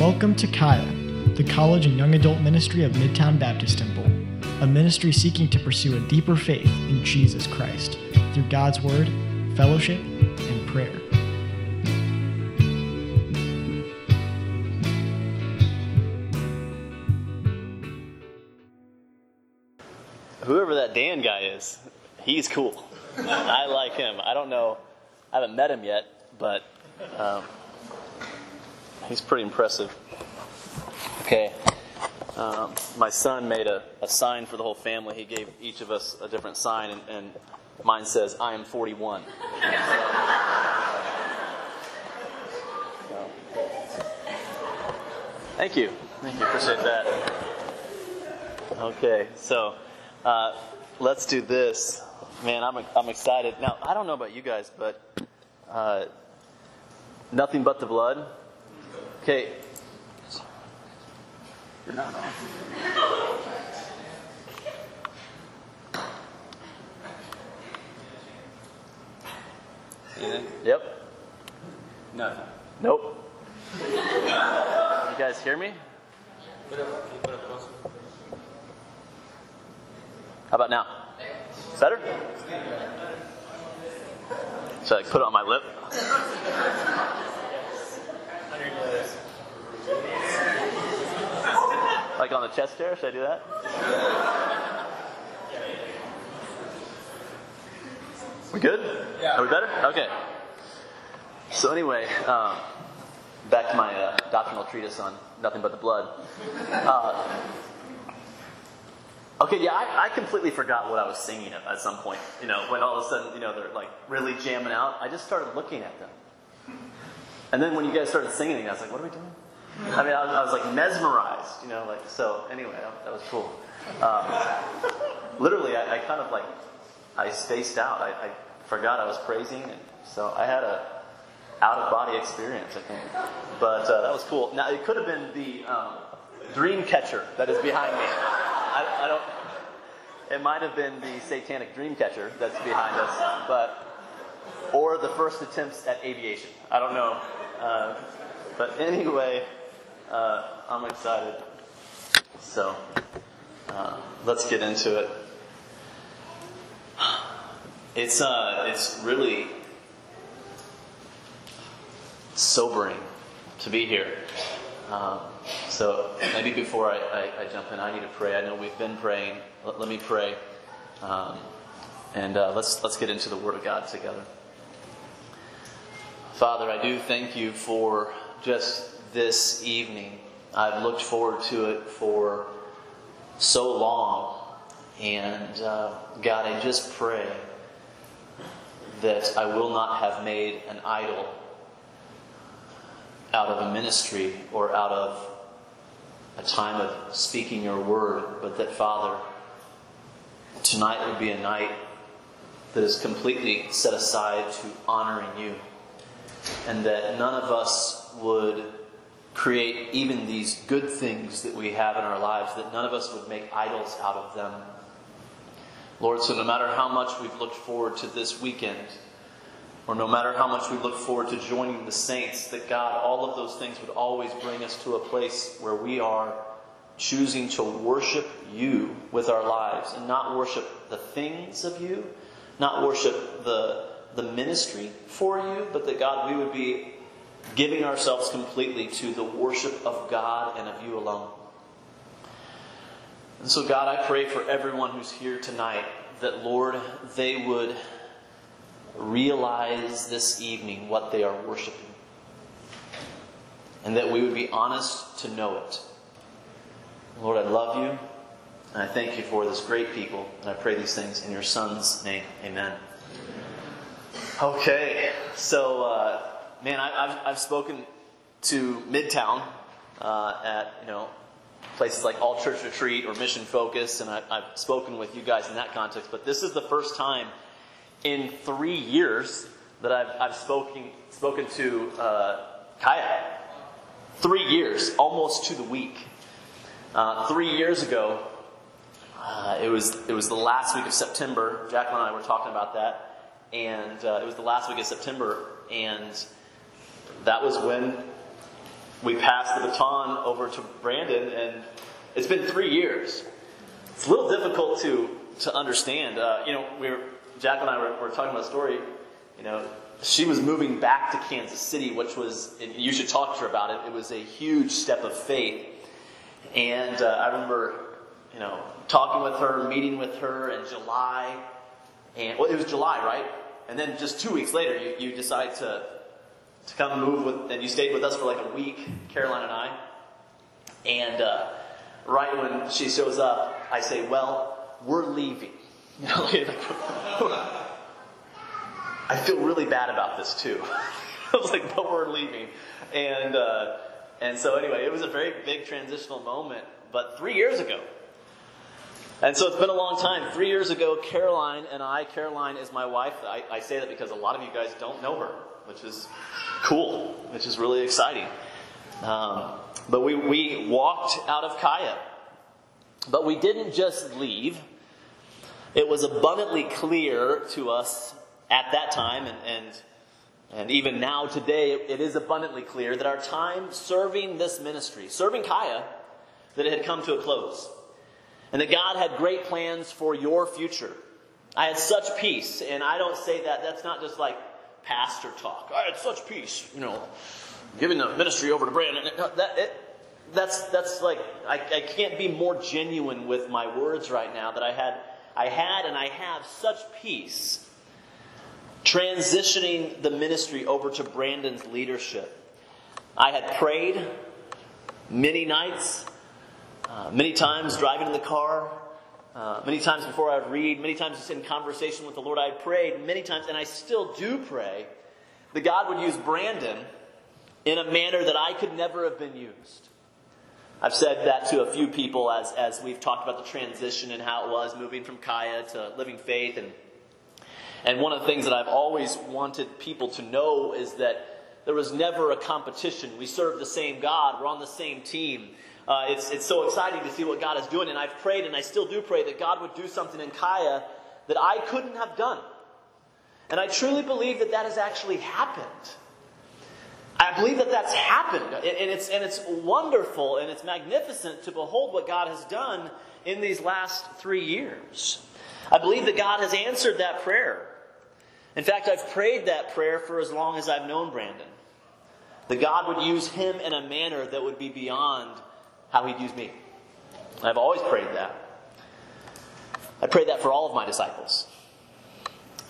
Welcome to Kaya, the college and young adult ministry of Midtown Baptist Temple, a ministry seeking to pursue a deeper faith in Jesus Christ through God's Word, fellowship, and prayer. Whoever that Dan guy is, he's cool. I like him. I don't know, I haven't met him yet, but um, he's pretty impressive. Okay. Um, my son made a, a sign for the whole family. He gave each of us a different sign, and, and mine says, I am 41. Thank you. Thank you. Appreciate that. Okay, so uh, let's do this. Man, I'm, I'm excited. Now, I don't know about you guys, but uh, nothing but the blood. Okay. You're not on. Anything? Yep. Nothing. Nope. You guys hear me? Put up, can you put up closer? How about now? Better? Should I put it on my lip? Like on the chest hair? Should I do that? We good? Yeah. Are we better? Okay. So anyway, um, back to my uh, doctrinal treatise on nothing but the blood. Uh, Okay, yeah, I, I completely forgot what I was singing at, at some point. You know, when all of a sudden, you know, they're like really jamming out, I just started looking at them. And then when you guys started singing, I was like, what are we doing? I mean, I was, I was like mesmerized, you know, like, so anyway, that, was cool. Um, literally, I, I kind of like, I spaced out. I, I forgot I was praising, and so I had a out of body experience, I think. But uh, that was cool. Now, it could have been the um, dream catcher that is behind me. I, I don't. It might have been the satanic dream catcher that's behind us, but or the first attempts at aviation. I don't know. Uh, but anyway, uh, I'm excited. So uh, let's get into it. It's uh, it's really sobering to be here. Um, so maybe before I, I, I, jump in, I need to pray. I know we've been praying. Let, let me pray, um, and uh, let's let's get into the Word of God together. Father, I do thank you for just this evening. I've looked forward to it for so long, and uh, God, I just pray that I will not have made an idol out of a ministry or out of a time of speaking your word, but that, Father, tonight would be a night that is completely set aside to honoring you, and that none of us would create even these good things that we have in our lives, that none of us would make idols out of them. Lord, so no matter how much we've looked forward to this weekend, or no matter how much we look forward to joining the saints, that God, all of those things would always bring us to a place where we are choosing to worship you with our lives and not worship the things of you, not worship the, the ministry for you, but that God, we would be giving ourselves completely to the worship of God and of you alone. And so, God, I pray for everyone who's here tonight that, Lord, they would realize this evening what they are worshiping. And that we would be honest to know it. Lord, I love you. And I thank you for this great people. And I pray these things in your Son's name. Amen. Okay. So, uh, man, I, have I've spoken to Midtown uh, at, you know, places like All Church Retreat or Mission Focus. And I, I've spoken with you guys in that context. But this is the first time in three years that I've, I've spoken, spoken to uh, Kaya. Three years, almost to the week. Uh, three years ago, uh, it, was, it was the last week of September. Jacqueline and I were talking about that. And uh, it was the last week of September. And that was when we passed the baton over to Brandon, and it's been three years. It's a little difficult to to understand. Uh, you know, we were, Jack and I were, were talking about a story. You know, she was moving back to Kansas City, which was you should talk to her about it. It was a huge step of faith, and uh, I remember, you know, talking with her, meeting with her in July, and well, it was July, right? And then just two weeks later, you, you decide to to come move with, and you stayed with us for like a week, Caroline and I. And uh, right when she shows up, I say, "Well, we're leaving." I feel really bad about this too. I was like, "But we're leaving," and uh, and so anyway, it was a very big transitional moment. But three years ago, and so it's been a long time. Three years ago, Caroline and I, Caroline is my wife. I, I, say that because a lot of you guys don't know her, which is cool, which is really exciting. Um, but we, we walked out of Kaya. But we didn't just leave. It was abundantly clear to us at that time, and, and, and even now today, it, it is abundantly clear that our time serving this ministry, serving Kaya, that it had come to a close. And that God had great plans for your future. I had such peace, and I don't say that, that's not just like pastor talk. I had such peace, you know, giving the ministry over to Brandon. That, it, that's, that's like, I, I can't be more genuine with my words right now that I had, I had and I have such peace transitioning the ministry over to Brandon's leadership. I had prayed many nights, uh, many times driving in the car, uh, many times before I read, many times just in conversation with the Lord, I prayed many times, and I still do pray that God would use Brandon in a manner that I could never have been used. I've said that to a few people as, as we've talked about the transition and how it was moving from Kaya to Living Faith. And, and one of the things that I've always wanted people to know is that there was never a competition. We serve the same God, we're on the same team. Uh, it's, it's so exciting to see what God is doing, and I've prayed, and I still do pray, that God would do something in Kaya that I couldn't have done. And I truly believe that that has actually happened. I believe that that's happened, and it's, and it's wonderful and it's magnificent to behold what God has done in these last three years. I believe that God has answered that prayer. In fact, I've prayed that prayer for as long as I've known Brandon. That God would use him in a manner that would be beyond how he'd use me. I've always prayed that. I prayed that for all of my disciples.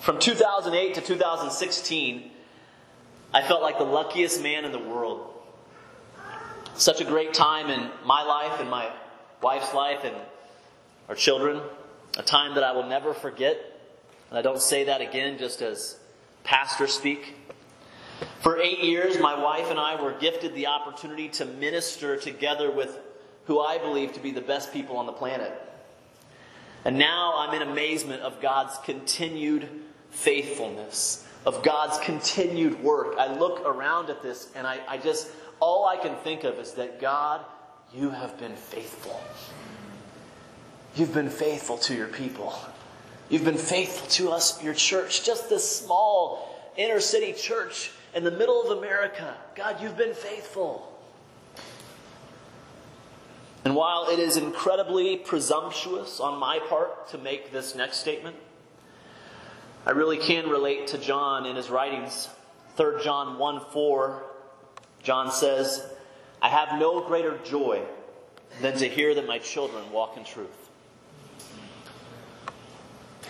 From 2008 to 2016, I felt like the luckiest man in the world. Such a great time in my life and my wife's life and our children. A time that I will never forget. And I don't say that again just as pastor speak. For eight years, my wife and I were gifted the opportunity to minister together with who I believe to be the best people on the planet. And now I'm in amazement of God's continued faithfulness, of God's continued work. I look around at this and I, I just, all I can think of is that God, you have been faithful. You've been faithful to your people. You've been faithful to us, your church, just this small inner city church in the middle of America. God, you've been faithful. And while it is incredibly presumptuous on my part to make this next statement, I really can relate to John in his writings. 3 John 1 4, John says, I have no greater joy than to hear that my children walk in truth.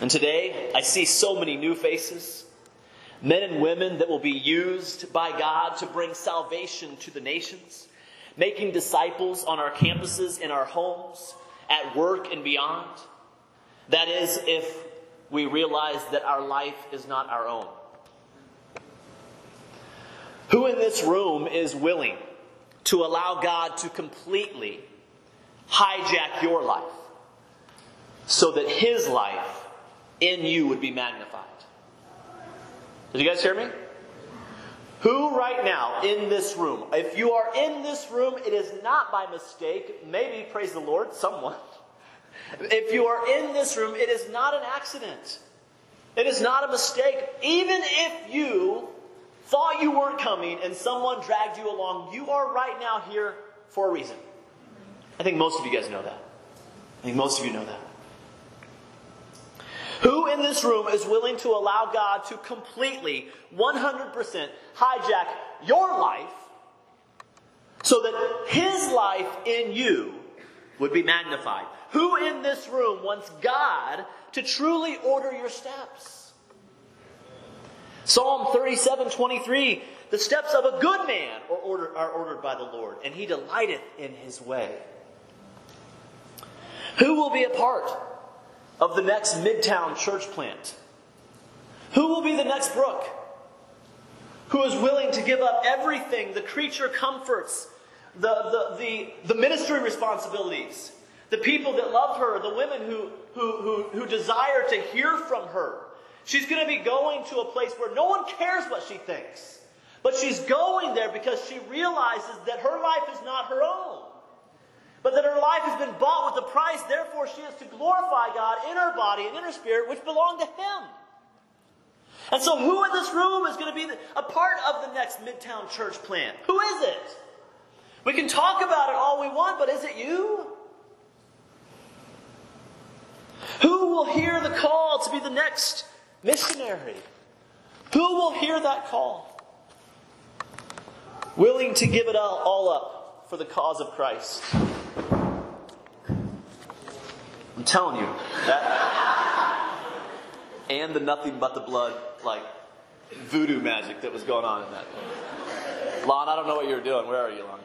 And today, I see so many new faces, men and women that will be used by God to bring salvation to the nations making disciples on our campuses, in our homes, at work, and beyond. That is, if we realize that our life is not our own. Who in this room is willing to allow God to completely hijack your life so that His life in you would be magnified? Did you guys hear me? Who right now in this room, if you are in this room, it is not by mistake, maybe, praise the Lord, someone. If you are in this room, it is not an accident. It is not a mistake. Even if you thought you weren't coming, and someone dragged you along, you are right now here for a reason. I think most of you guys know that. I think most of you know that. Who in this room is willing to allow God to completely, 100% hijack your life so that His life in you would be magnified? Who in this room wants God to truly order your steps? Psalm 37 23 The steps of a good man are ordered, are ordered by the Lord, and he delighteth in his way. Who will be a part of the next Midtown church plant? Who will be the next Brooke? Who is willing to give up everything the creature comforts, the, the, the, the ministry responsibilities, the people that love her, the women who, who, who, who desire to hear from her? She's going to be going to a place where no one cares what she thinks. But she's going there because she realizes that her life is not her own. But that her life has been bought with a price, therefore she is to glorify God in her body and in her spirit, which belong to Him. And so, who in this room is going to be a part of the next Midtown church plan? Who is it? We can talk about it all we want, but is it you? Who will hear the call to be the next missionary? Who will hear that call? Willing to give it all, up for the cause of Christ. I'm telling you, that and the nothing but the blood, like voodoo magic that was going on in that. Lon, I don't know what you were doing. Where are you, Lon?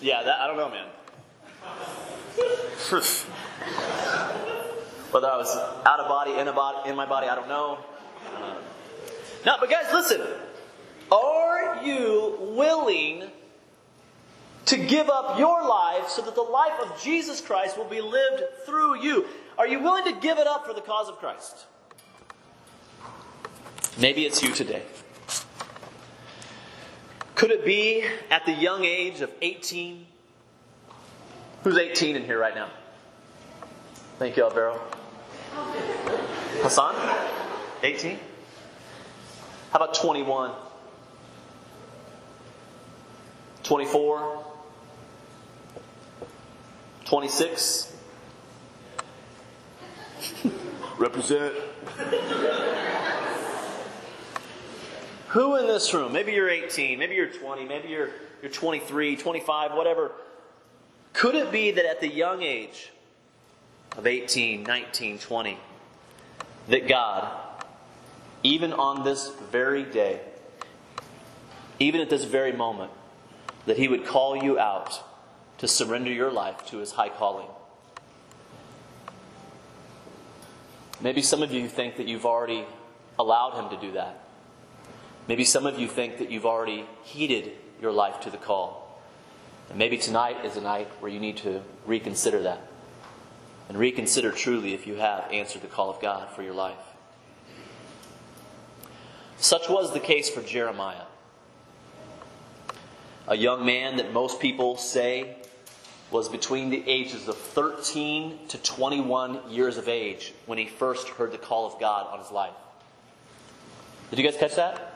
Yeah, that I don't know, man. Whether I was out of body, in a body, in my body, I don't know. Uh, no, but guys, listen. Are you willing to give up your life so that the life of Jesus Christ will be lived through you? Are you willing to give it up for the cause of Christ? Maybe it's you today. Could it be at the young age of 18? Who's 18 in here right now? Thank you, Alvaro. Hassan? 18? How about 21? 24? 26? Represent. Who in this room, maybe you're 18, maybe you're 20, maybe you're, you're 23, 25, whatever, could it be that at the young age of 18, 19, 20, that God, even on this very day, even at this very moment, that He would call you out to surrender your life to His high calling? Maybe some of you think that you've already allowed Him to do that. Maybe some of you think that you've already heeded your life to the call. And maybe tonight is a night where you need to reconsider that. And reconsider truly if you have answered the call of God for your life. Such was the case for Jeremiah. A young man that most people say was between the ages of 13 to 21 years of age when he first heard the call of God on his life. Did you guys catch that?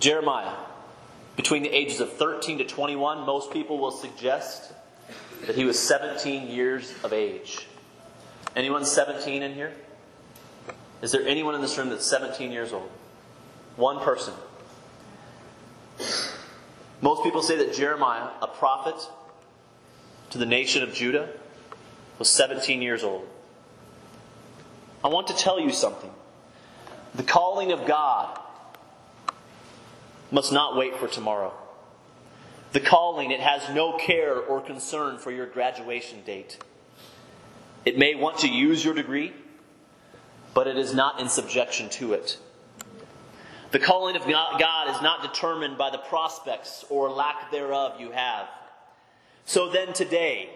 Jeremiah, between the ages of 13 to 21, most people will suggest that he was 17 years of age. Anyone 17 in here? Is there anyone in this room that's 17 years old? One person. Most people say that Jeremiah, a prophet to the nation of Judah, was 17 years old. I want to tell you something. The calling of God must not wait for tomorrow. The calling, it has no care or concern for your graduation date. It may want to use your degree, but it is not in subjection to it. The calling of God is not determined by the prospects or lack thereof you have. So then, today,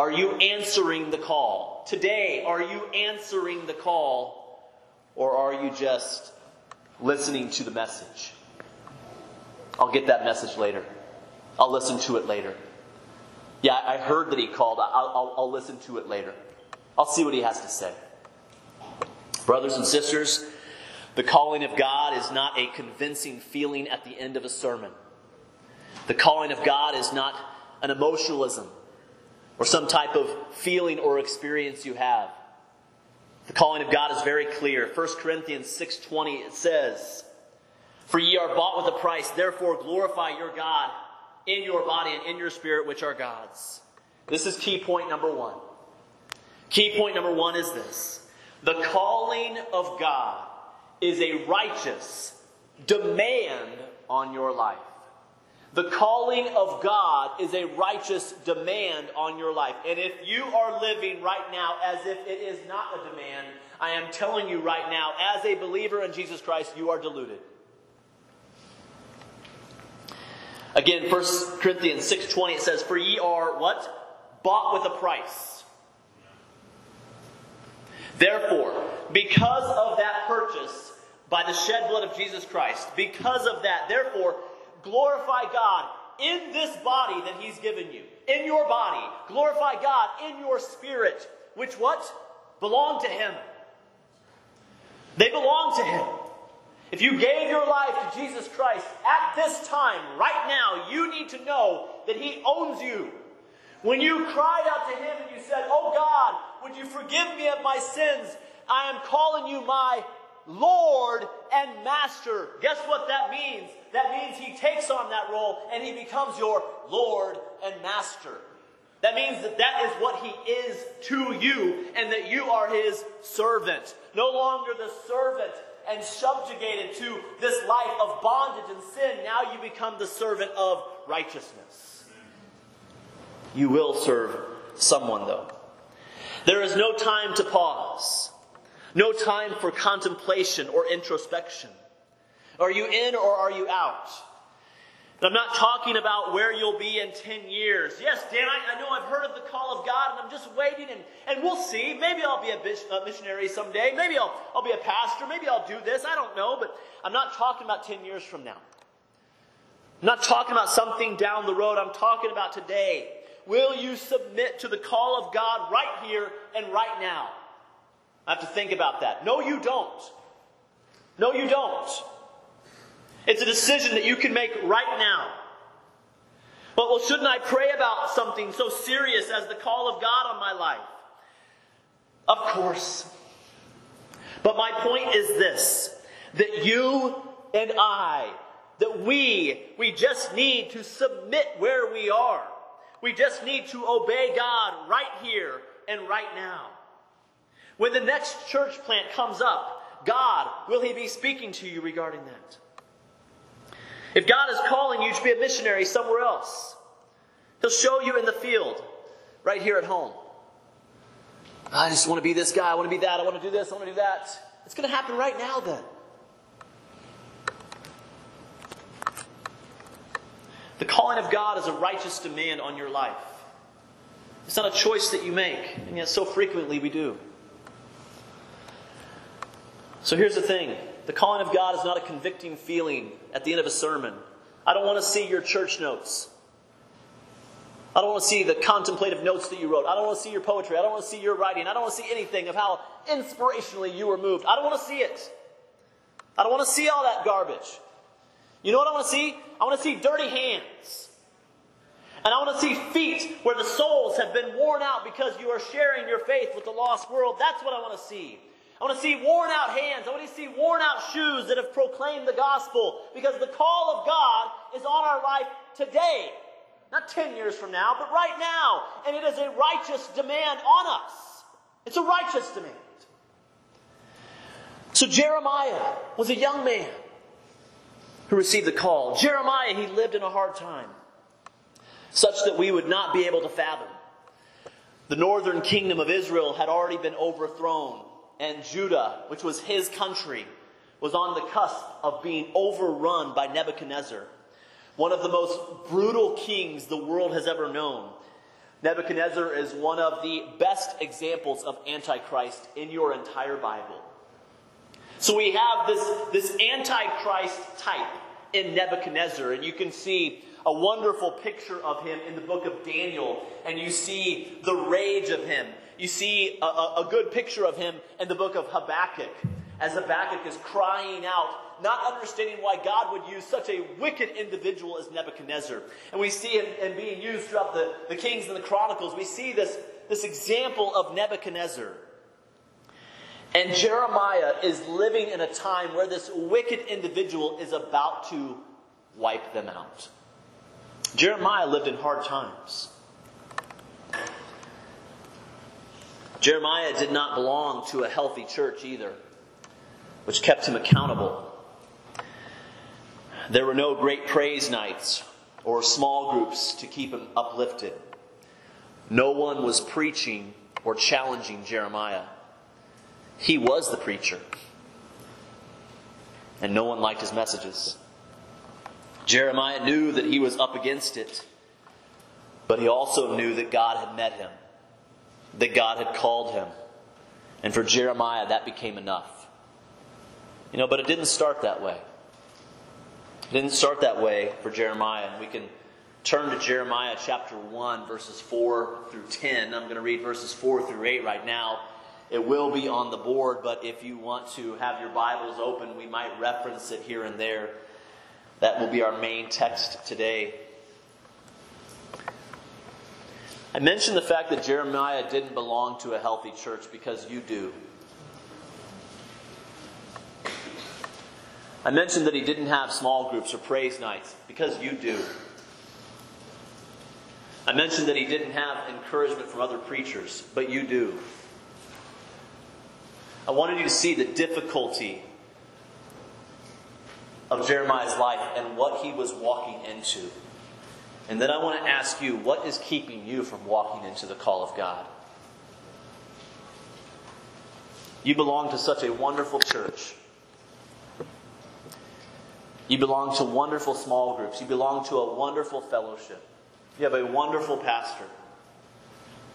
are you answering the call? Today, are you answering the call? Or are you just listening to the message? I'll get that message later. I'll listen to it later. Yeah, I heard that he called. I'll, I'll, I'll listen to it later. I'll see what he has to say. Brothers and sisters, The calling of God is not a convincing feeling at the end of a sermon. The calling of God is not an emotionalism or some type of feeling or experience you have. The calling of God is very clear. 1 Corinthians 6:20 it says, "For ye are bought with a price, therefore glorify your God in your body and in your spirit which are God's." This is key point number 1. Key point number 1 is this. The calling of God is a righteous demand on your life. The calling of God is a righteous demand on your life. And if you are living right now as if it is not a demand, I am telling you right now, as a believer in Jesus Christ, you are deluded. Again, 1 Corinthians 6.20, it says, For ye are what? Bought with a price. Therefore, because of that purchase by the shed blood of Jesus Christ, because of that, therefore, glorify God in this body that He's given you. In your body. Glorify God in your spirit, which what? Belong to Him. They belong to Him. If you gave your life to Jesus Christ at this time, right now, you need to know that He owns you. When you cried out to Him and you said, Oh God, would you forgive me of my sins? I am calling you my Lord and Master. Guess what that means? That means He takes on that role and He becomes your Lord and Master. That means that that is what He is to you and that you are His servant. No longer the servant and subjugated to this life of bondage and sin. Now you become the servant of righteousness. You will serve someone, though. There is no time to pause. No time for contemplation or introspection. Are you in or are you out? I'm not talking about where you'll be in 10 years. Yes, Dan, I, I know I've heard of the call of God and I'm just waiting and, and we'll see. Maybe I'll be a, a missionary someday. Maybe I'll, I'll be a pastor. Maybe I'll do this. I don't know. But I'm not talking about 10 years from now. I'm not talking about something down the road. I'm talking about today. Will you submit to the call of God right here and right now? I have to think about that. No, you don't. No, you don't. It's a decision that you can make right now. But well, shouldn't I pray about something so serious as the call of God on my life? Of course. But my point is this that you and I, that we, we just need to submit where we are. We just need to obey God right here and right now. When the next church plant comes up, God, will He be speaking to you regarding that? If God is calling you to be a missionary somewhere else, He'll show you in the field, right here at home. I just want to be this guy, I want to be that, I want to do this, I want to do that. It's going to happen right now then. The calling of God is a righteous demand on your life. It's not a choice that you make, and yet so frequently we do. So here's the thing the calling of God is not a convicting feeling at the end of a sermon. I don't want to see your church notes. I don't want to see the contemplative notes that you wrote. I don't want to see your poetry. I don't want to see your writing. I don't want to see anything of how inspirationally you were moved. I don't want to see it. I don't want to see all that garbage. You know what I want to see? I want to see dirty hands. And I want to see feet where the soles have been worn out because you are sharing your faith with the lost world. That's what I want to see. I want to see worn out hands. I want to see worn out shoes that have proclaimed the gospel because the call of God is on our life today. Not 10 years from now, but right now. And it is a righteous demand on us. It's a righteous demand. So Jeremiah was a young man who received the call. Jeremiah, he lived in a hard time, such that we would not be able to fathom. The northern kingdom of Israel had already been overthrown and Judah, which was his country, was on the cusp of being overrun by Nebuchadnezzar, one of the most brutal kings the world has ever known. Nebuchadnezzar is one of the best examples of Antichrist in your entire Bible. So we have this, this Antichrist type in Nebuchadnezzar, and you can see a wonderful picture of him in the book of Daniel, and you see the rage of him. You see a, a, good picture of him in the book of Habakkuk, as Habakkuk is crying out, not understanding why God would use such a wicked individual as Nebuchadnezzar. And we see him, him being used throughout the, the Kings and the Chronicles. We see this, this example of Nebuchadnezzar. And Jeremiah is living in a time where this wicked individual is about to wipe them out. Jeremiah lived in hard times. Jeremiah did not belong to a healthy church either, which kept him accountable. There were no great praise nights or small groups to keep him uplifted. No one was preaching or challenging Jeremiah. He was the preacher, and no one liked his messages. Jeremiah knew that he was up against it, but he also knew that God had met him that God had called him. And for Jeremiah, that became enough. You know, but it didn't start that way. It didn't start that way for Jeremiah. And we can turn to Jeremiah chapter 1, verses 4 through 10. I'm going to read verses 4 through 8 right now. It will be on the board, but if you want to have your Bibles open, we might reference it here and there. That will be our main text today. I mentioned the fact that Jeremiah didn't belong to a healthy church because you do. I mentioned that he didn't have small groups or praise nights because you do. I mentioned that he didn't have encouragement from other preachers, but you do. I wanted you to see the difficulty of Jeremiah's life and what he was walking into. And then I want to ask you what is keeping you from walking into the call of God? You belong to such a wonderful church. You belong to wonderful small groups. You belong to a wonderful fellowship. You have a wonderful pastor.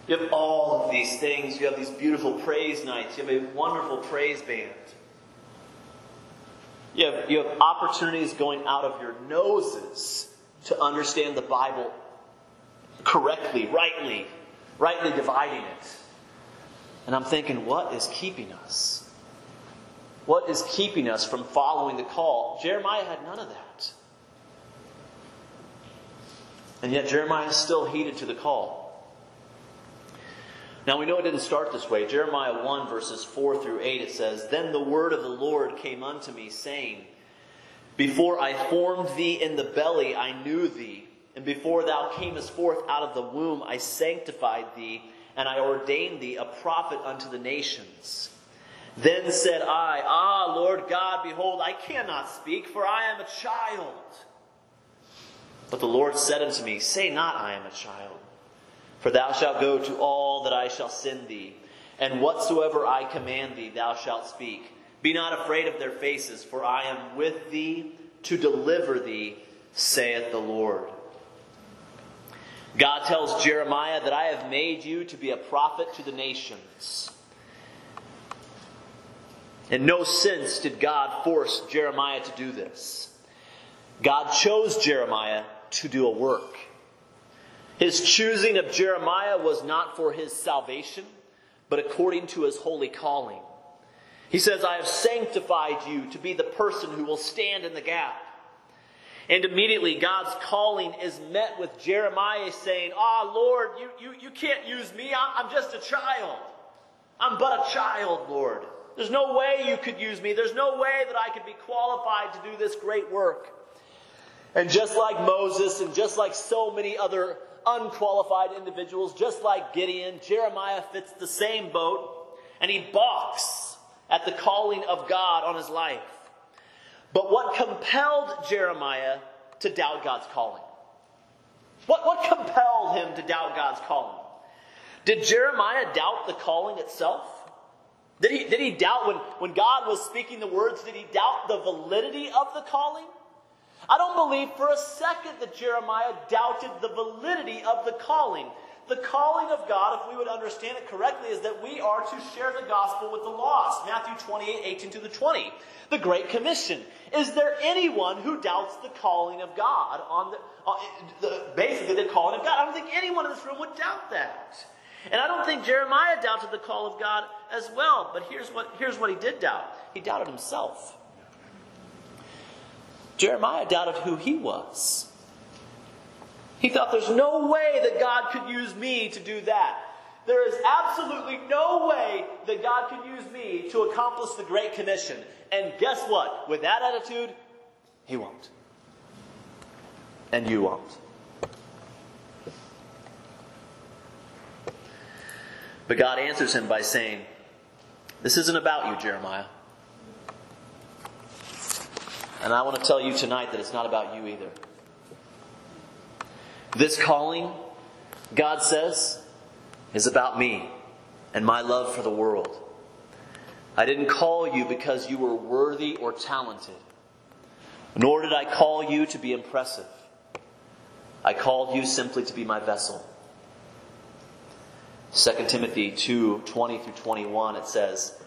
You have all of these things. You have these beautiful praise nights. You have a wonderful praise band. You have, you have opportunities going out of your noses to understand the Bible correctly, rightly, rightly dividing it. And I'm thinking, what is keeping us? What is keeping us from following the call? Jeremiah had none of that. And yet Jeremiah still heeded to the call. Now we know it didn't start this way. Jeremiah 1, verses 4 through 8, it says, Then the word of the Lord came unto me, saying, before I formed thee in the belly, I knew thee. And before thou camest forth out of the womb, I sanctified thee, and I ordained thee a prophet unto the nations. Then said I, Ah, Lord God, behold, I cannot speak, for I am a child. But the Lord said unto me, Say not, I am a child, for thou shalt go to all that I shall send thee, and whatsoever I command thee, thou shalt speak. Be not afraid of their faces, for I am with thee to deliver thee, saith the Lord. God tells Jeremiah that I have made you to be a prophet to the nations. In no sense did God force Jeremiah to do this. God chose Jeremiah to do a work. His choosing of Jeremiah was not for his salvation, but according to his holy calling. He says, I have sanctified you to be the person who will stand in the gap. And immediately God's calling is met with Jeremiah saying, Ah, oh, Lord, you, you, you can't use me. I'm, I'm just a child. I'm but a child, Lord. There's no way you could use me. There's no way that I could be qualified to do this great work. And just like Moses and just like so many other unqualified individuals, just like Gideon, Jeremiah fits the same boat and he balks at the calling of God on his life. But what compelled Jeremiah to doubt God's calling? What, what compelled him to doubt God's calling? Did Jeremiah doubt the calling itself? Did he, did he doubt when, when God was speaking the words, did he doubt the validity of the calling? I don't believe for a second that Jeremiah doubted the validity of the calling. The calling of God, if we would understand it correctly, is that we are to share the gospel with the lost. Matthew 28, 18 to the 20. The Great Commission. Is there anyone who doubts the calling of God on the, uh, the, basically the calling of God? I don't think anyone in this room would doubt that. And I don't think Jeremiah doubted the call of God as well. But here's what, here's what he did doubt. he doubted himself. Jeremiah doubted who he was. He thought there's no way that God could use me to do that. There is absolutely no way that God could use me to accomplish the Great Commission. And guess what? With that attitude, He won't. And you won't. But God answers him by saying, This isn't about you, Jeremiah. And I want to tell you tonight that it's not about you either. This calling, God says, is about me and my love for the world. I didn't call you because you were worthy or talented, nor did I call you to be impressive. I called you simply to be my vessel. 2 Timothy 2 20 through 21, it says,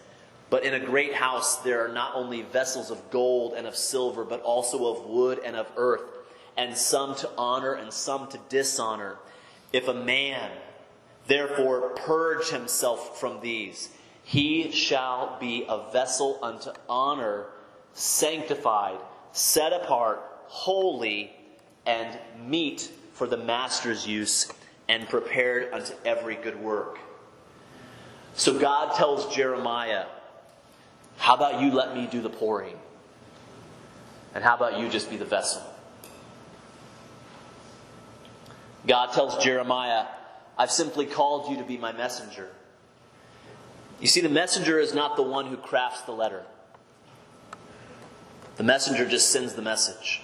But in a great house there are not only vessels of gold and of silver, but also of wood and of earth, and some to honor and some to dishonor. If a man therefore purge himself from these, he shall be a vessel unto honor, sanctified, set apart, holy, and meet for the master's use and prepared unto every good work. So God tells Jeremiah, How about you let me do the pouring? And how about you just be the vessel? God tells Jeremiah, I've simply called you to be my messenger. You see, the messenger is not the one who crafts the letter, the messenger just sends the message.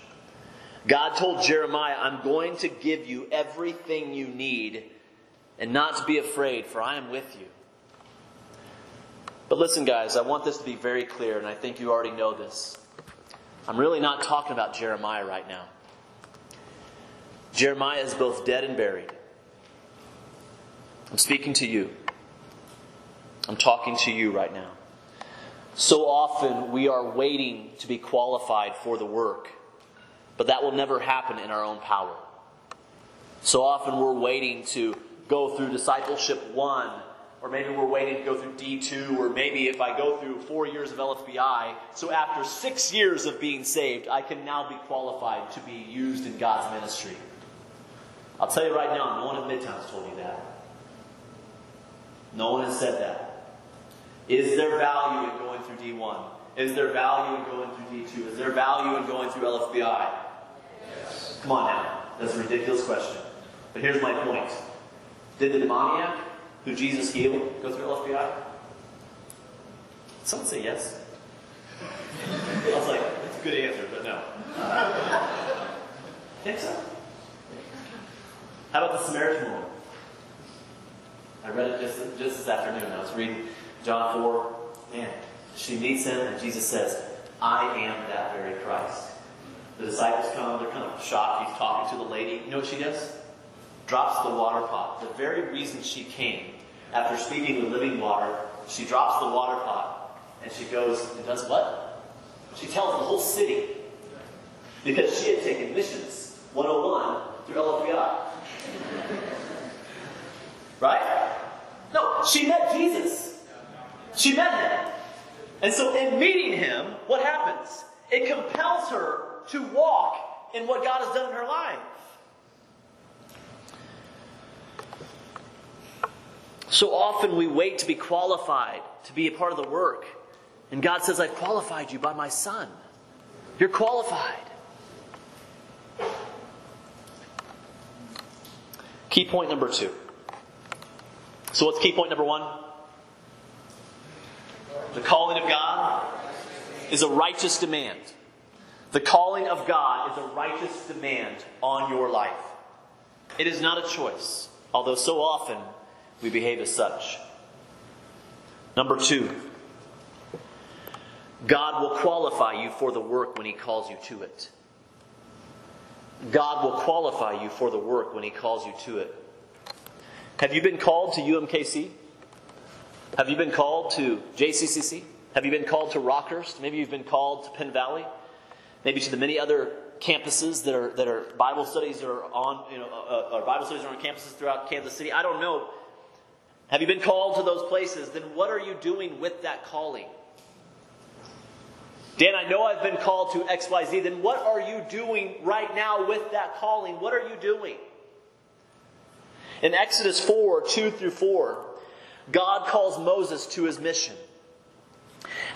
God told Jeremiah, I'm going to give you everything you need and not to be afraid, for I am with you. But listen, guys, I want this to be very clear, and I think you already know this. I'm really not talking about Jeremiah right now. Jeremiah is both dead and buried. I'm speaking to you. I'm talking to you right now. So often we are waiting to be qualified for the work. But that will never happen in our own power. So often we're waiting to go through discipleship one, or maybe we're waiting to go through D2, or maybe if I go through four years of LFBI, so after six years of being saved, I can now be qualified to be used in God's ministry. I'll tell you right now, no one in Midtown has told you that. No one has said that. Is there value in going through D1? Is there value in going through D2? Is there value in going through LFBI? Yes. Come on now. That's a ridiculous question. But here's my point. Did the demoniac who Jesus healed go through LFBI? Someone say yes. I was like, that's a good answer, but no. I think so. How about the Samaritan woman? I read it just, just this afternoon. I was reading John 4. Man, she meets him, and Jesus says, I am that very Christ. The disciples come, they're kind of shocked. He's talking to the lady. You know what she does? Drops the water pot. The very reason she came, after speaking with living water, she drops the water pot, and she goes and does what? She tells the whole city. Because she had taken missions 101 through LFBI. Right? No, she met Jesus. She met him. And so, in meeting him, what happens? It compels her to walk in what God has done in her life. So often we wait to be qualified to be a part of the work. And God says, I've qualified you by my Son. You're qualified. Key point number two. So, what's key point number one? The calling of God is a righteous demand. The calling of God is a righteous demand on your life. It is not a choice, although so often we behave as such. Number two, God will qualify you for the work when He calls you to it. God will qualify you for the work when He calls you to it. Have you been called to UMKC? Have you been called to JCCC? Have you been called to Rockhurst? Maybe you've been called to Penn Valley. Maybe to the many other campuses that are that are Bible studies that are on you know uh, uh, Bible studies are on campuses throughout Kansas City. I don't know. Have you been called to those places? Then what are you doing with that calling? Dan, I know I've been called to XYZ. Then what are you doing right now with that calling? What are you doing? In Exodus 4 2 through 4, God calls Moses to his mission.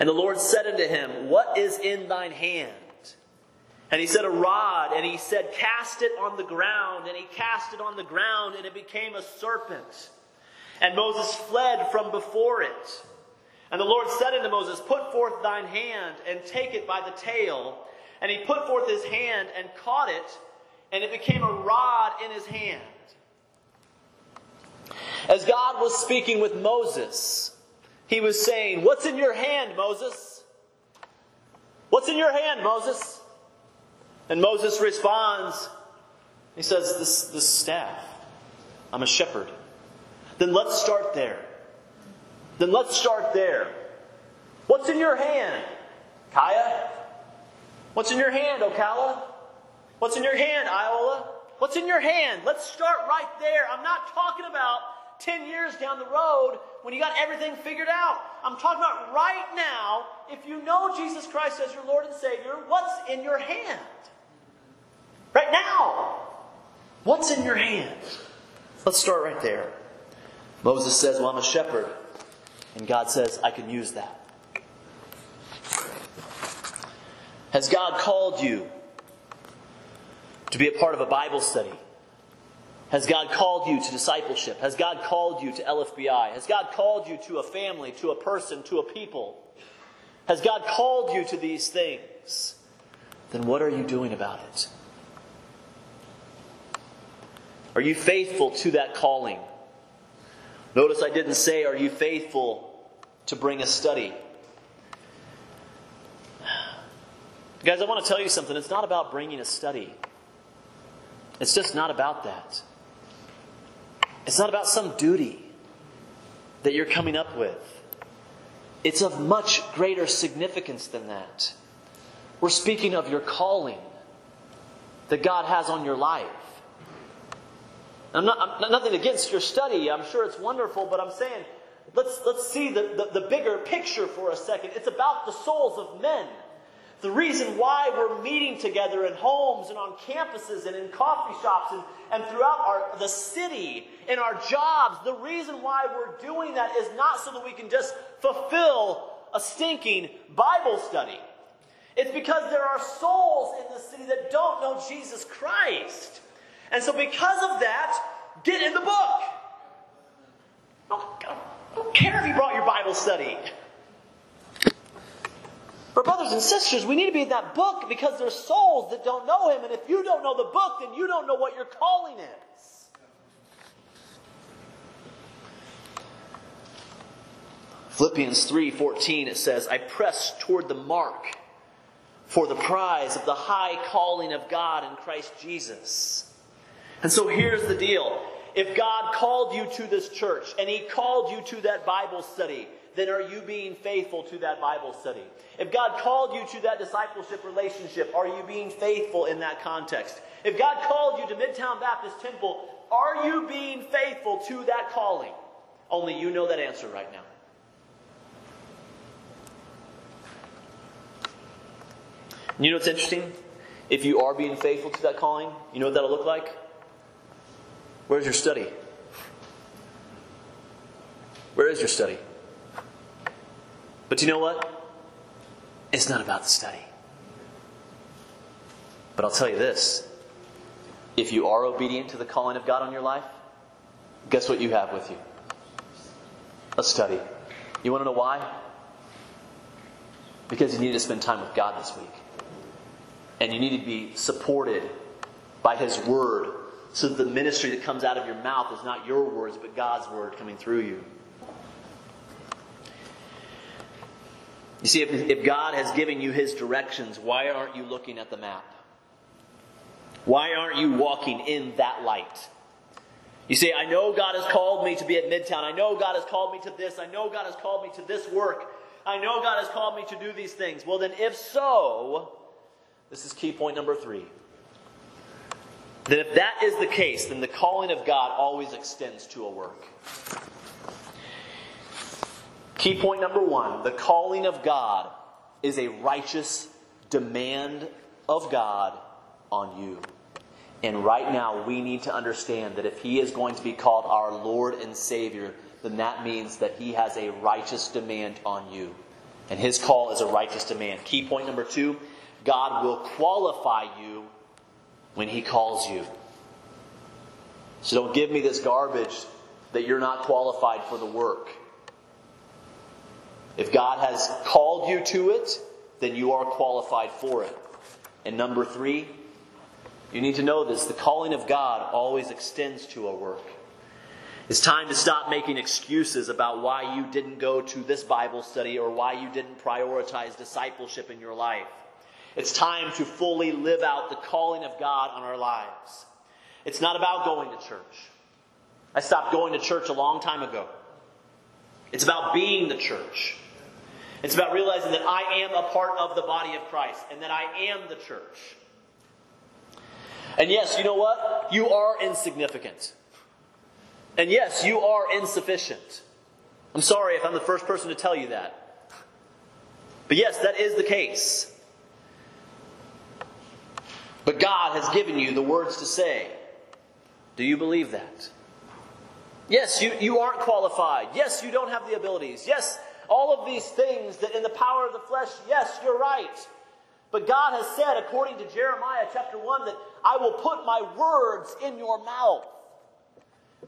And the Lord said unto him, What is in thine hand? And he said, A rod. And he said, Cast it on the ground. And he cast it on the ground, and it became a serpent. And Moses fled from before it. And the Lord said unto Moses, Put forth thine hand, and take it by the tail. And he put forth his hand, and caught it, and it became a rod in his hand. As God was speaking with Moses, he was saying, What's in your hand, Moses? What's in your hand, Moses? And Moses responds, He says, This, this staff. I'm a shepherd. Then let's start there. Then let's start there. What's in your hand, Kaya? What's in your hand, Ocala? What's in your hand, Iola? What's in your hand? Let's start right there. I'm not talking about 10 years down the road when you got everything figured out. I'm talking about right now, if you know Jesus Christ as your Lord and Savior, what's in your hand? Right now. What's in your hand? Let's start right there. Moses says, Well, I'm a shepherd. And God says, I can use that. Has God called you to be a part of a Bible study? Has God called you to discipleship? Has God called you to LFBI? Has God called you to a family, to a person, to a people? Has God called you to these things? Then what are you doing about it? Are you faithful to that calling? Notice I didn't say, Are you faithful to bring a study? Guys, I want to tell you something. It's not about bringing a study, it's just not about that. It's not about some duty that you're coming up with. It's of much greater significance than that. We're speaking of your calling that God has on your life. I'm not, I'm nothing against your study. I'm sure it's wonderful, but I'm saying let's, let's see the, the, the bigger picture for a second. It's about the souls of men. The reason why we're meeting together in homes and on campuses and in coffee shops and, and throughout our, the city, in our jobs, the reason why we're doing that is not so that we can just fulfill a stinking Bible study. It's because there are souls in the city that don't know Jesus Christ. And so, because of that, get in the book. Oh, I don't care if you brought your Bible study. But, brothers and sisters, we need to be in that book because there's souls that don't know Him. And if you don't know the book, then you don't know what your calling is. Philippians 3:14 it says, "I press toward the mark for the prize of the high calling of God in Christ Jesus." And so here's the deal. If God called you to this church and He called you to that Bible study, then are you being faithful to that Bible study? If God called you to that discipleship relationship, are you being faithful in that context? If God called you to Midtown Baptist Temple, are you being faithful to that calling? Only you know that answer right now. You know what's interesting? If you are being faithful to that calling, you know what that'll look like? Where's your study? Where is your study? But you know what? It's not about the study. But I'll tell you this if you are obedient to the calling of God on your life, guess what you have with you? A study. You want to know why? Because you need to spend time with God this week. And you need to be supported by His Word so that the ministry that comes out of your mouth is not your words, but God's Word coming through you. You see, if, if God has given you His directions, why aren't you looking at the map? Why aren't you walking in that light? You say, I know God has called me to be at Midtown. I know God has called me to this. I know God has called me to this work. I know God has called me to do these things. Well, then, if so, this is key point number three. Then, if that is the case, then the calling of God always extends to a work. Key point number one the calling of God is a righteous demand of God on you. And right now, we need to understand that if He is going to be called our Lord and Savior, then that means that He has a righteous demand on you. And His call is a righteous demand. Key point number two God will qualify you when He calls you. So don't give me this garbage that you're not qualified for the work. If God has called you to it, then you are qualified for it. And number three, you need to know this the calling of God always extends to a work. It's time to stop making excuses about why you didn't go to this Bible study or why you didn't prioritize discipleship in your life. It's time to fully live out the calling of God on our lives. It's not about going to church. I stopped going to church a long time ago. It's about being the church. It's about realizing that I am a part of the body of Christ and that I am the church. And yes, you know what? You are insignificant. And yes, you are insufficient. I'm sorry if I'm the first person to tell you that. But yes, that is the case. But God has given you the words to say. Do you believe that? Yes, you, you aren't qualified. Yes, you don't have the abilities. Yes, all of these things that in the power of the flesh, yes, you're right. But God has said, according to Jeremiah chapter 1, that I will put my words in your mouth.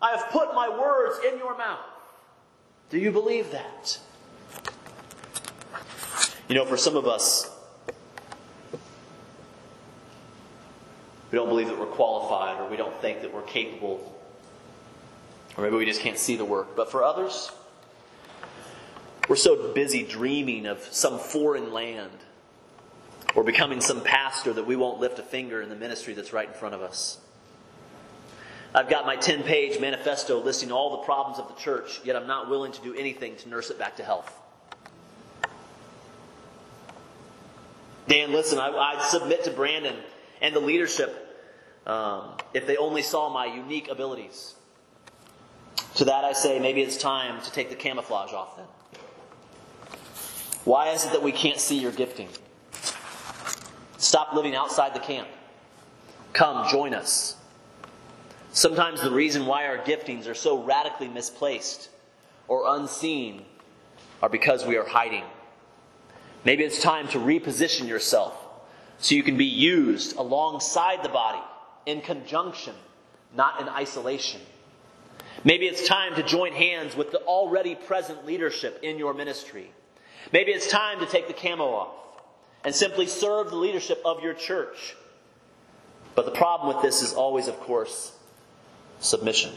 I have put my words in your mouth. Do you believe that? You know, for some of us, we don't believe that we're qualified or we don't think that we're capable or maybe we just can't see the work. But for others, we're so busy dreaming of some foreign land or becoming some pastor that we won't lift a finger in the ministry that's right in front of us. I've got my 10 page manifesto listing all the problems of the church, yet I'm not willing to do anything to nurse it back to health. Dan, listen, I, I submit to Brandon and the leadership um, if they only saw my unique abilities. To that I say, maybe it's time to take the camouflage off then. Why is it that we can't see your gifting? Stop living outside the camp. Come, join us. Sometimes the reason why our giftings are so radically misplaced or unseen are because we are hiding. Maybe it's time to reposition yourself so you can be used alongside the body, in conjunction, not in isolation. Maybe it's time to join hands with the already present leadership in your ministry. Maybe it's time to take the camo off and simply serve the leadership of your church. But the problem with this is always, of course, submission.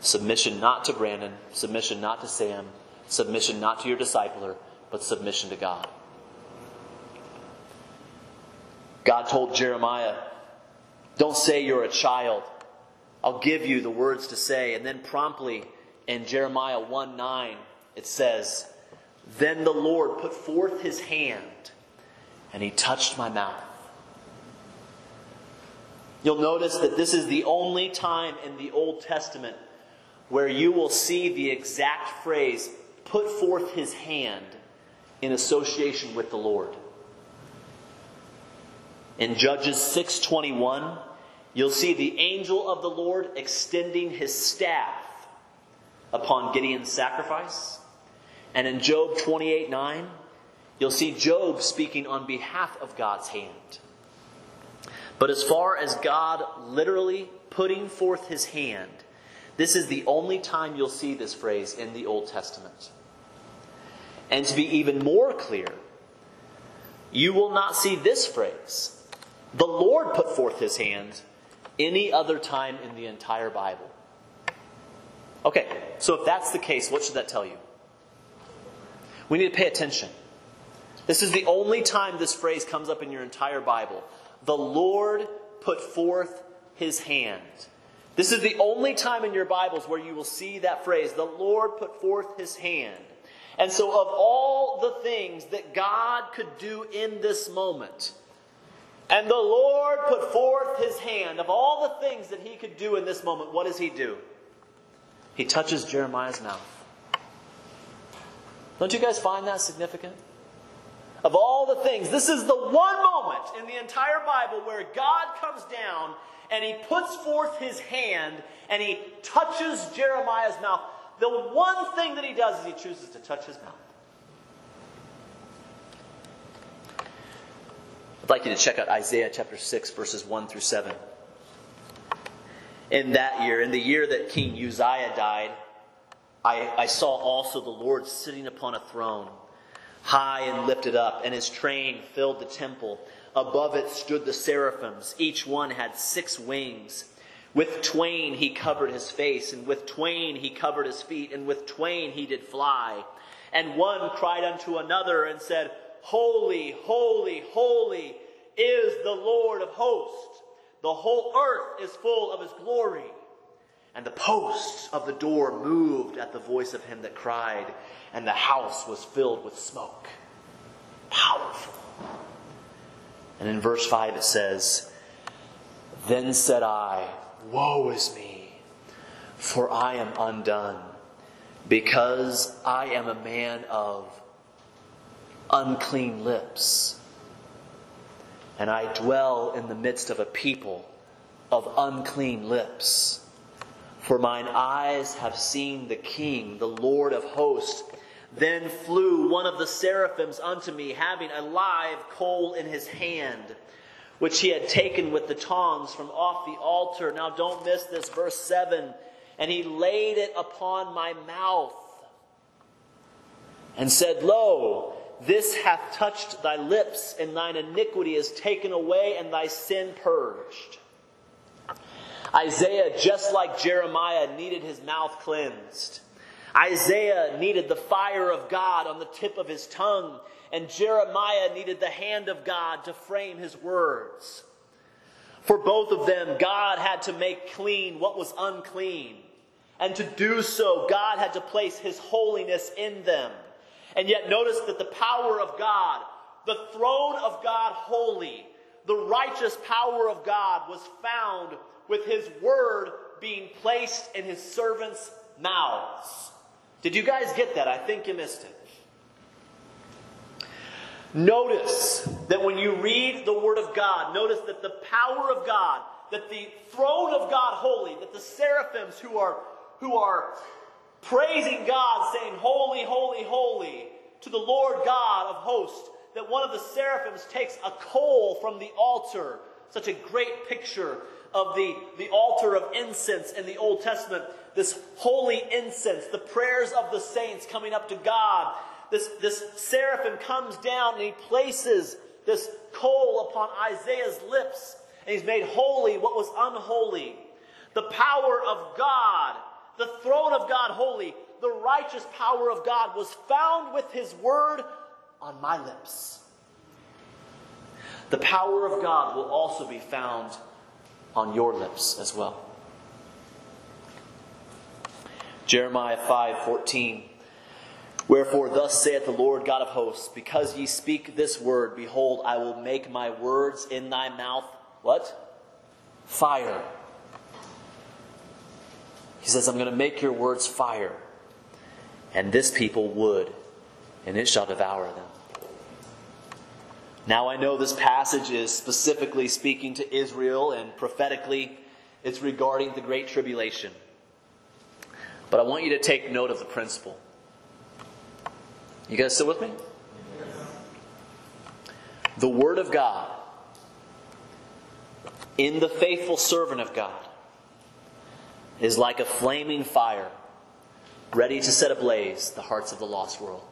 Submission not to Brandon, submission not to Sam, submission not to your discipler, but submission to God. God told Jeremiah, Don't say you're a child. I'll give you the words to say. And then promptly in Jeremiah 1 9, it says, Then the Lord put forth his hand and he touched my mouth. You'll notice that this is the only time in the Old Testament where you will see the exact phrase, put forth his hand in association with the Lord. In Judges 621, You'll see the angel of the Lord extending his staff upon Gideon's sacrifice. And in Job 28 9, you'll see Job speaking on behalf of God's hand. But as far as God literally putting forth his hand, this is the only time you'll see this phrase in the Old Testament. And to be even more clear, you will not see this phrase. The Lord put forth his hand any other time in the entire Bible. Okay, so if that's the case, what should that tell you? We need to pay attention. This is the only time this phrase comes up in your entire Bible. The Lord put forth his hand. This is the only time in your Bibles where you will see that phrase, the Lord put forth his hand. And so, of all the things that God could do in this moment, and the Lord put forth his hand. Of all the things that he could do in this moment, what does he do? He touches Jeremiah's mouth. Don't you guys find that significant? Of all the things, this is the one moment in the entire Bible where God comes down and he puts forth his hand and he touches Jeremiah's mouth. The one thing that he does is he chooses to touch his mouth. I'd like you to check out Isaiah chapter 6, verses 1 through 7. In that year, in the year that King Uzziah died, I, I saw also the Lord sitting upon a throne, high and lifted up, and his train filled the temple. Above it stood the seraphims. Each one had six wings. With twain he covered his face, and with twain he covered his feet, and with twain he did fly. And one cried unto another and said, Holy, holy, holy is the Lord of hosts. The whole earth is full of his glory. And the posts of the door moved at the voice of him that cried, and the house was filled with smoke. Powerful. And in verse 5 it says, Then said I, Woe is me, for I am undone, because I am a man of unclean lips, and I dwell in the midst of a people of unclean lips. For mine eyes have seen the King, the Lord of hosts. Then flew one of the seraphims unto me, having a live coal in his hand, which he had taken with the tongs from off the altar. Now don't miss this, verse 7. And he laid it upon my mouth and said, Lo, this hath touched thy lips, and thine iniquity is taken away, and thy sin purged. Isaiah, just like Jeremiah, needed his mouth cleansed. Isaiah needed the fire of God on the tip of his tongue, and Jeremiah needed the hand of God to frame his words. For both of them, God had to make clean what was unclean. And to do so, God had to place his holiness in them. And yet, notice that the power of God, the throne of God holy, the righteous power of God was found with his word being placed in his servants' mouths. Did you guys get that? I think you missed it. Notice that when you read the Word of God, notice that the power of God, that the throne of God holy, that the seraphims who are, who are praising God, saying, Holy, holy, holy, to the Lord God of hosts, that one of the seraphims takes a coal from the altar, such a great picture of the, the altar of incense in the Old Testament, this holy incense, the prayers of the saints coming up to God. This, this seraphim comes down and he places this coal upon Isaiah's lips, and he's made holy what was unholy. The power of God, the throne of God holy, the righteous power of God was found with his word on my lips. The power of God will also be found on your lips as well. Jeremiah 5:14 Wherefore thus saith the Lord God of hosts because ye speak this word behold I will make my words in thy mouth what fire He says I'm going to make your words fire and this people wood and it shall devour them now, I know this passage is specifically speaking to Israel, and prophetically, it's regarding the Great Tribulation. But I want you to take note of the principle. You guys still with me? The Word of God in the faithful servant of God is like a flaming fire ready to set ablaze the hearts of the lost world.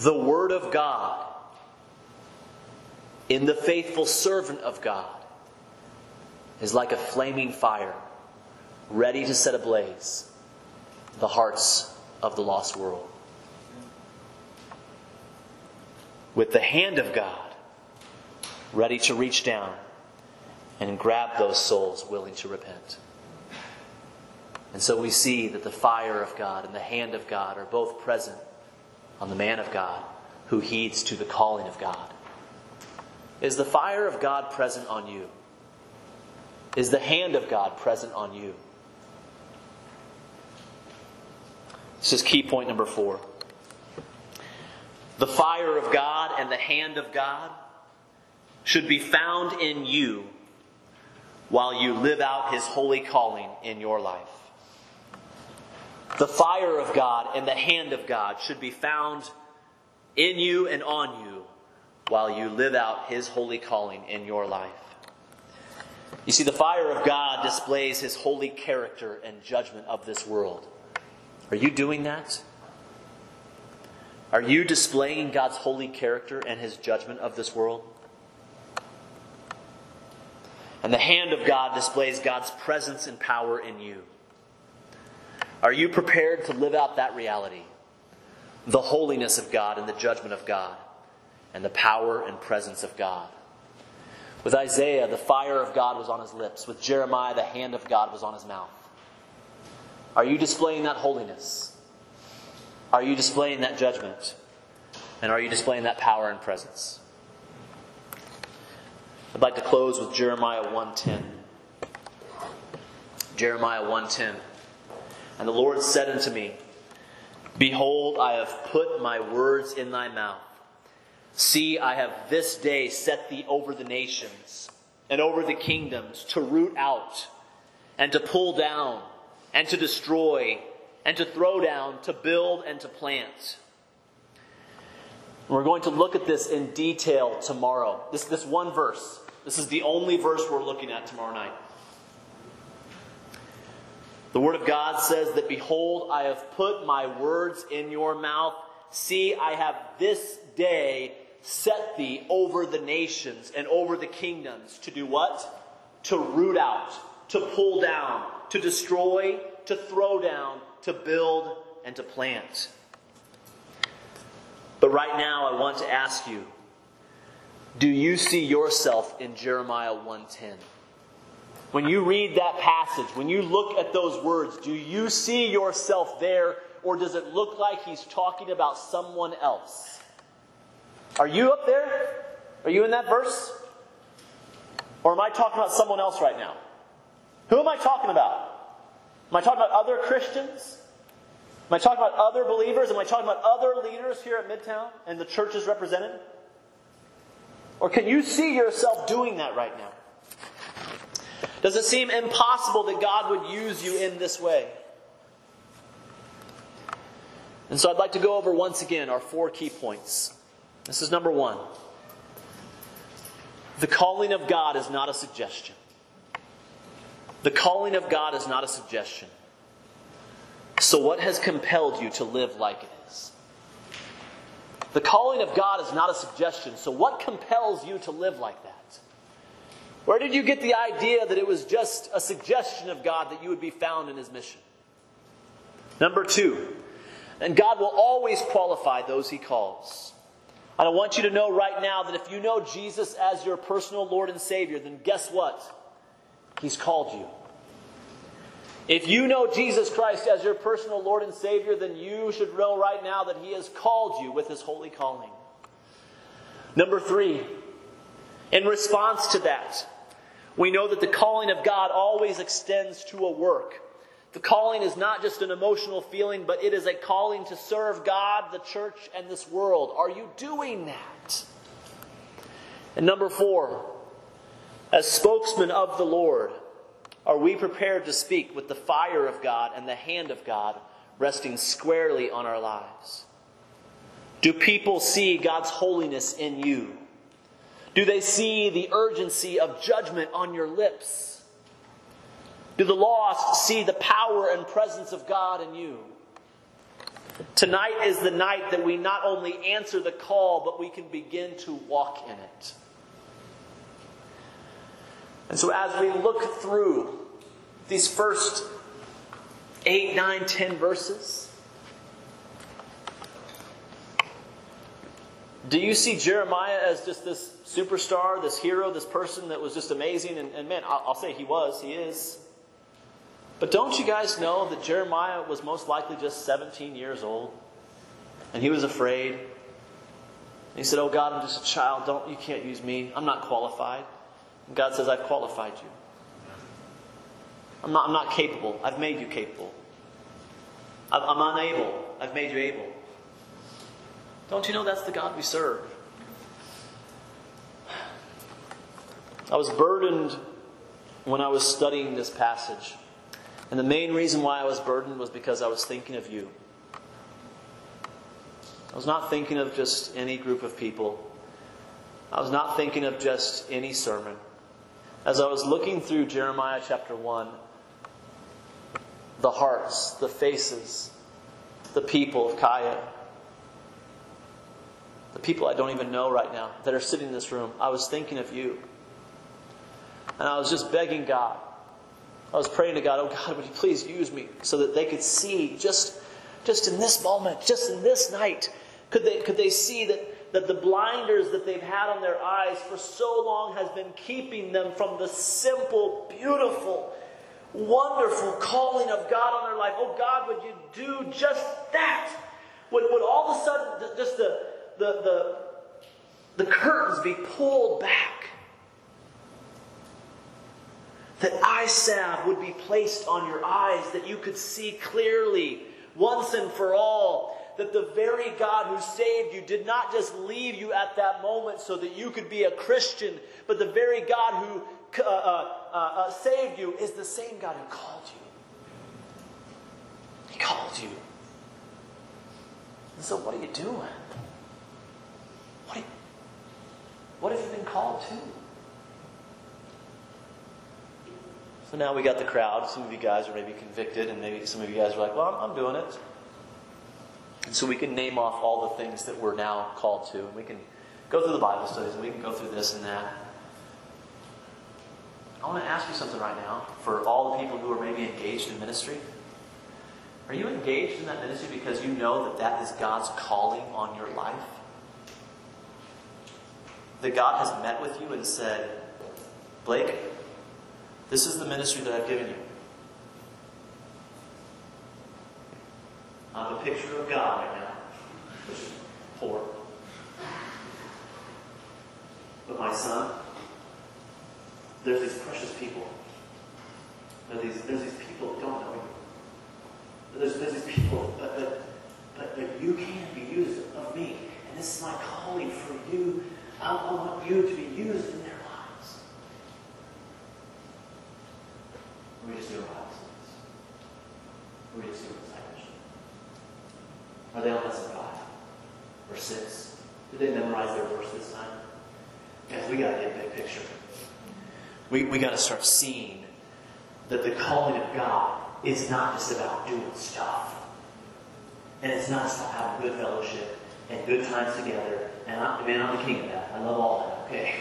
the Word of God in the faithful servant of God is like a flaming fire ready to set ablaze the hearts of the lost world. With the hand of God ready to reach down and grab those souls willing to repent. And so we see that the fire of God and the hand of God are both present on the man of God who heeds to the calling of God? Is the fire of God present on you? Is the hand of God present on you? This is key point number four. The fire of God and the hand of God should be found in you while you live out his holy calling in your life. The fire of God and the hand of God should be found in you and on you while you live out his holy calling in your life. You see, the fire of God displays his holy character and judgment of this world. Are you doing that? Are you displaying God's holy character and his judgment of this world? And the hand of God displays God's presence and power in you. Are you prepared to live out that reality? The holiness of God and the judgment of God, and the power and presence of God. With Isaiah, the fire of God was on his lips. With Jeremiah, the hand of God was on his mouth. Are you displaying that holiness? Are you displaying that judgment? And are you displaying that power and presence? I'd like to close with Jeremiah 1:10. Jeremiah 1:10. And the Lord said unto me, Behold, I have put my words in thy mouth. See, I have this day set thee over the nations and over the kingdoms to root out and to pull down and to destroy and to throw down, to build and to plant. We're going to look at this in detail tomorrow. This, this one verse. This is the only verse we're looking at tomorrow night. The Word of God says that, Behold, I have put my words in your mouth. See, I have this day set thee over the nations and over the kingdoms to do what? To root out, to pull down, to destroy, to throw down, to build, and to plant. But right now, I want to ask you do you see yourself in Jeremiah 110? When you read that passage, when you look at those words, do you see yourself there, or does it look like he's talking about someone else? Are you up there? Are you in that verse? Or am I talking about someone else right now? Who am I talking about? Am I talking about other Christians? Am I talking about other believers? Am I talking about other leaders here at Midtown and the churches represented? Or can you see yourself doing that right now? Does it seem impossible that God would use you in this way? And so I'd like to go over once again our four key points. This is number one. The calling of God is not a suggestion. The calling of God is not a suggestion. So, what has compelled you to live like it is? The calling of God is not a suggestion. So, what compels you to live like that? Where did you get the idea that it was just a suggestion of God that you would be found in His mission? Number two, and God will always qualify those He calls. And I want you to know right now that if you know Jesus as your personal Lord and Savior, then guess what? He's called you. If you know Jesus Christ as your personal Lord and Savior, then you should know right now that He has called you with His holy calling. Number three, in response to that, we know that the calling of God always extends to a work. The calling is not just an emotional feeling, but it is a calling to serve God, the church, and this world. Are you doing that? And number four, as spokesman of the Lord, are we prepared to speak with the fire of God and the hand of God resting squarely on our lives? Do people see God's holiness in you? Do they see the urgency of judgment on your lips? Do the lost see the power and presence of God in you? Tonight is the night that we not only answer the call, but we can begin to walk in it. And so, as we look through these first eight, nine, ten verses, do you see Jeremiah as just this superstar, this hero, this person that was just amazing? And, and man, I'll, I'll say he was, he is. But don't you guys know that Jeremiah was most likely just 17 years old? And he was afraid. He said, Oh God, I'm just a child. Don't you can't use me. I'm not qualified. God says, I've qualified you. I'm not, I'm not capable. I've made you capable. I'm, I'm unable. I've made you able. Don't you know that's the God we serve? I was burdened when I was studying this passage. And the main reason why I was burdened was because I was thinking of you. I was not thinking of just any group of people. I was not thinking of just any sermon. As I was looking through Jeremiah chapter 1, the hearts, the faces, the people of Kaya, the people I don't even know right now that are sitting in this room, I was thinking of you. And I was just begging God. I was praying to God, oh God, would you please use me so that they could see just, just in this moment, just in this night, could they, could they see that, that the blinders that they've had on their eyes for so long has been keeping them from the simple, beautiful, wonderful calling of God on their life. Oh God, would you do just that? Would, would all of a sudden just the, the, the, the curtains be pulled back? That eye salve would be placed on your eyes, that you could see clearly once and for all that the very God who saved you did not just leave you at that moment so that you could be a Christian, but the very God who uh, uh, uh, uh, saved you is the same God who called you. He called you. And so, what are you doing? What, you, what have you been called to? So now we got the crowd. Some of you guys are maybe convicted, and maybe some of you guys are like, well, I'm, I'm doing it. And so we can name off all the things that we're now called to, and we can go through the Bible studies, and we can go through this and that. I want to ask you something right now for all the people who are maybe engaged in ministry. Are you engaged in that ministry because you know that that is God's calling on your life? That God has met with you and said, Blake, this is the ministry that I've given you. I'm a picture of God right now, which is poor. But my son, there's these precious people. There's these, there's these people that don't know you. There's, there's these people that, you can be used of me. And this is my calling for you. I, want you to be used in their lives. We just do our lives. We just do discipleship. Are they on lesson five or six? Did they memorize their verse this time? Guys, we got to get a big picture. We, we got to start seeing that the calling of God is not just about doing stuff. And it's not just about having good fellowship and good times together. And I, man, I'm the king of that. I love all that, okay?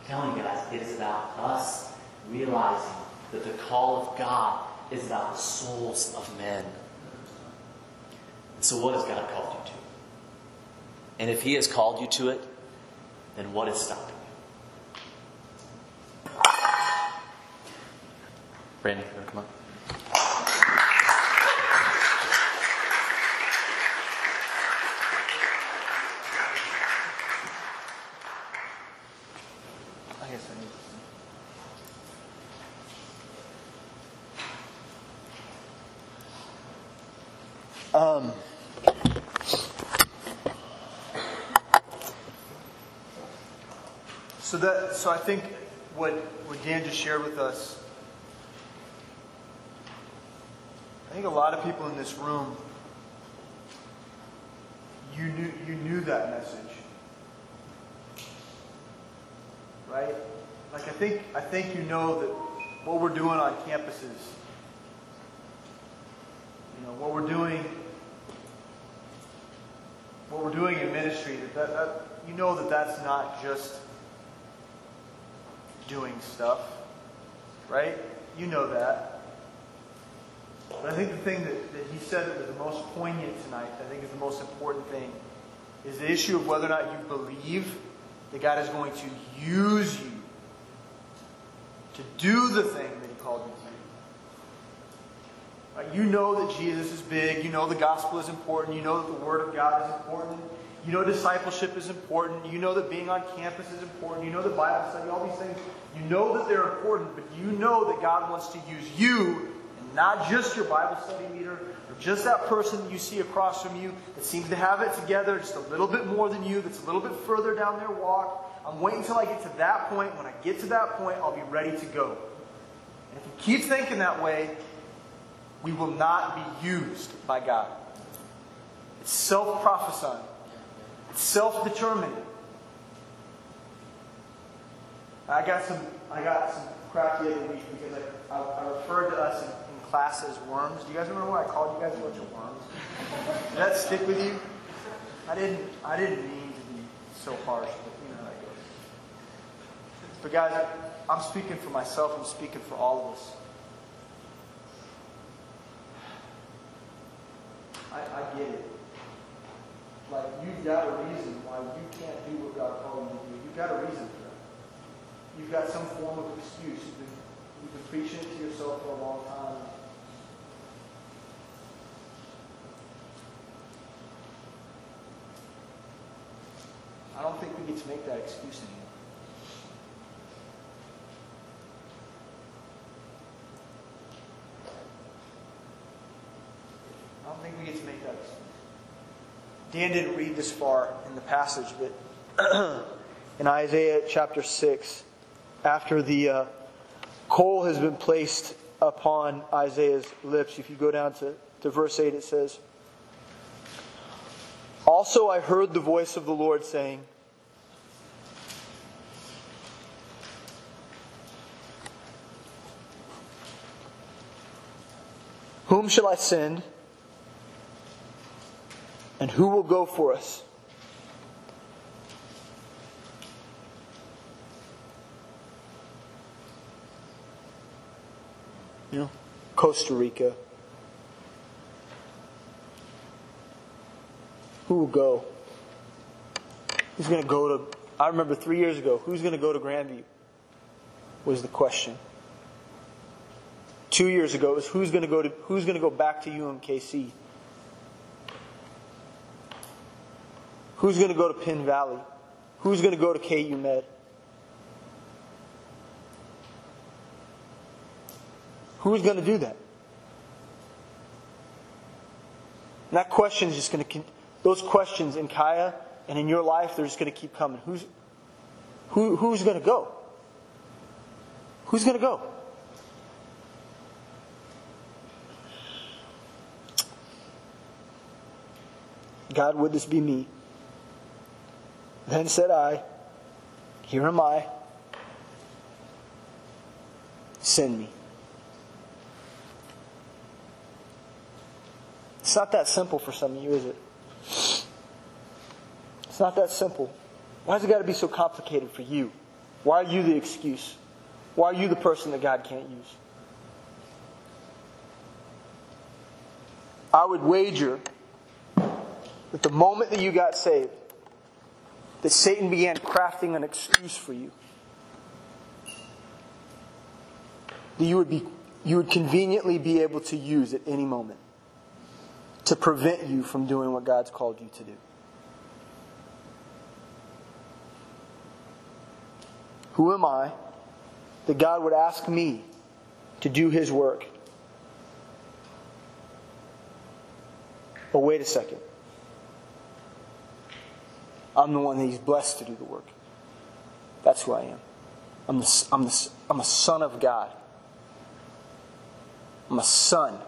I'm telling you guys, it is about us realizing that the call of God is about the souls of men. So, what has God called you to? And if He has called you to it, then what is stopping you? Brandon, come up? I guess I need. Um. So I think what what Dan just shared with us. I think a lot of people in this room. You knew you knew that message right? Like I think I think you know that what we're doing on campuses, you know, what we're doing, what we're doing in ministry, that, that, that you know that that's not just doing stuff, right? You know that. But I think the thing that, that he said that was the most poignant tonight, I think is the most important thing, is the issue of whether or not you believe that God is going to use you to do the thing that He called you to do. You know that Jesus is big. You know the gospel is important. You know that the Word of God is important. You know discipleship is important. You know that being on campus is important. You know the Bible study, all these things. You know that they're important, but you know that God wants to use you and Not just your Bible study leader, or just that person that you see across from you that seems to have it together just a little bit more than you, that's a little bit further down their walk. I'm waiting until I get to that point. When I get to that point, I'll be ready to go. And if we keep thinking that way, we will not be used by God. It's self prophesying, self determining. I got some I got some crap the other week because I, I, I referred to us in, in class as worms. Do you guys remember what I called you guys a bunch of worms? Did that stick with you? I didn't I didn't mean to be so harsh, but you know how that goes. But guys, I'm speaking for myself, I'm speaking for all of us. I, I get it. Like, you've got a reason why you can't do what God called you to do. You've got a reason for that. You've got some form of excuse. You've been, you've been preaching it to yourself for a long time. I don't think we get to make that excuse anymore. I don't think we get to make that excuse. Dan didn't read this far in the passage, but in Isaiah chapter 6, after the uh, coal has been placed upon Isaiah's lips, if you go down to, to verse 8, it says, Also I heard the voice of the Lord saying, Whom shall I send? And who will go for us? You know, Costa Rica. Who will go? Who's going to go to. I remember three years ago, who's going to go to Grandview? Was the question. Two years ago, it was who's going to go to who's going to go back to UMKC? Who's going to go to Penn Valley? Who's going to go to KU Med? Who's going to do that? And that question is just going to, those questions in Kaya and in your life, they're just going to keep coming. Who's, who, who's going to go? Who's going to go? God, would this be me? Then said I, Here am I. Send me. It's not that simple for some of you, is it? It's not that simple. Why has it got to be so complicated for you? Why are you the excuse? Why are you the person that God can't use? I would wager that the moment that you got saved, that Satan began crafting an excuse for you. That you would be you would conveniently be able to use at any moment to prevent you from doing what God's called you to do. Who am I that God would ask me to do his work? But wait a second. I'm the one that he's blessed to do the work. That's who I am. I'm, the, I'm, the, I'm a son of God. I'm a son.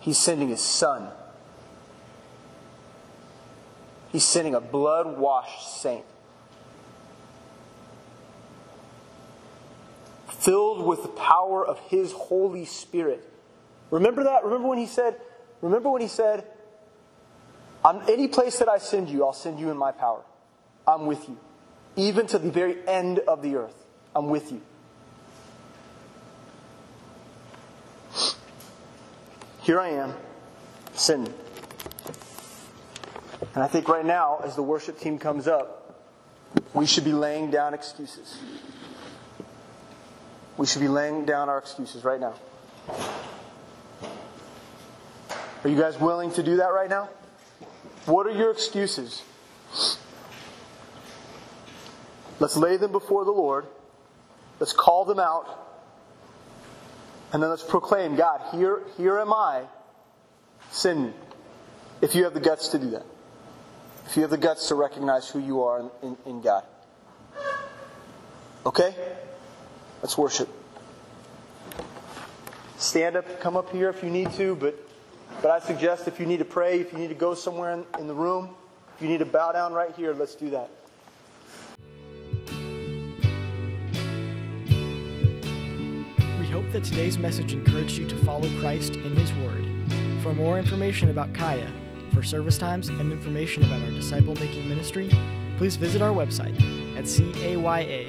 He's sending his son. He's sending a blood washed saint. Filled with the power of his Holy Spirit. Remember that? Remember when he said, remember when he said, on any place that I send you, I'll send you in my power. I'm with you. Even to the very end of the earth, I'm with you. Here I am, send me. And I think right now, as the worship team comes up, we should be laying down excuses. We should be laying down our excuses right now. Are you guys willing to do that right now? What are your excuses? Let's lay them before the Lord. Let's call them out. And then let's proclaim, God, here, here am I, send me. If you have the guts to do that. If you have the guts to recognize who you are in, in, in God. Okay? Let's worship. Stand up, come up here if you need to, but, but I suggest if you need to pray, if you need to go somewhere in, in the room, if you need to bow down right here, let's do that. We hope that today's message encouraged you to follow Christ in His Word. For more information about Kaya, for service times, and information about our disciple making ministry, please visit our website at caya.live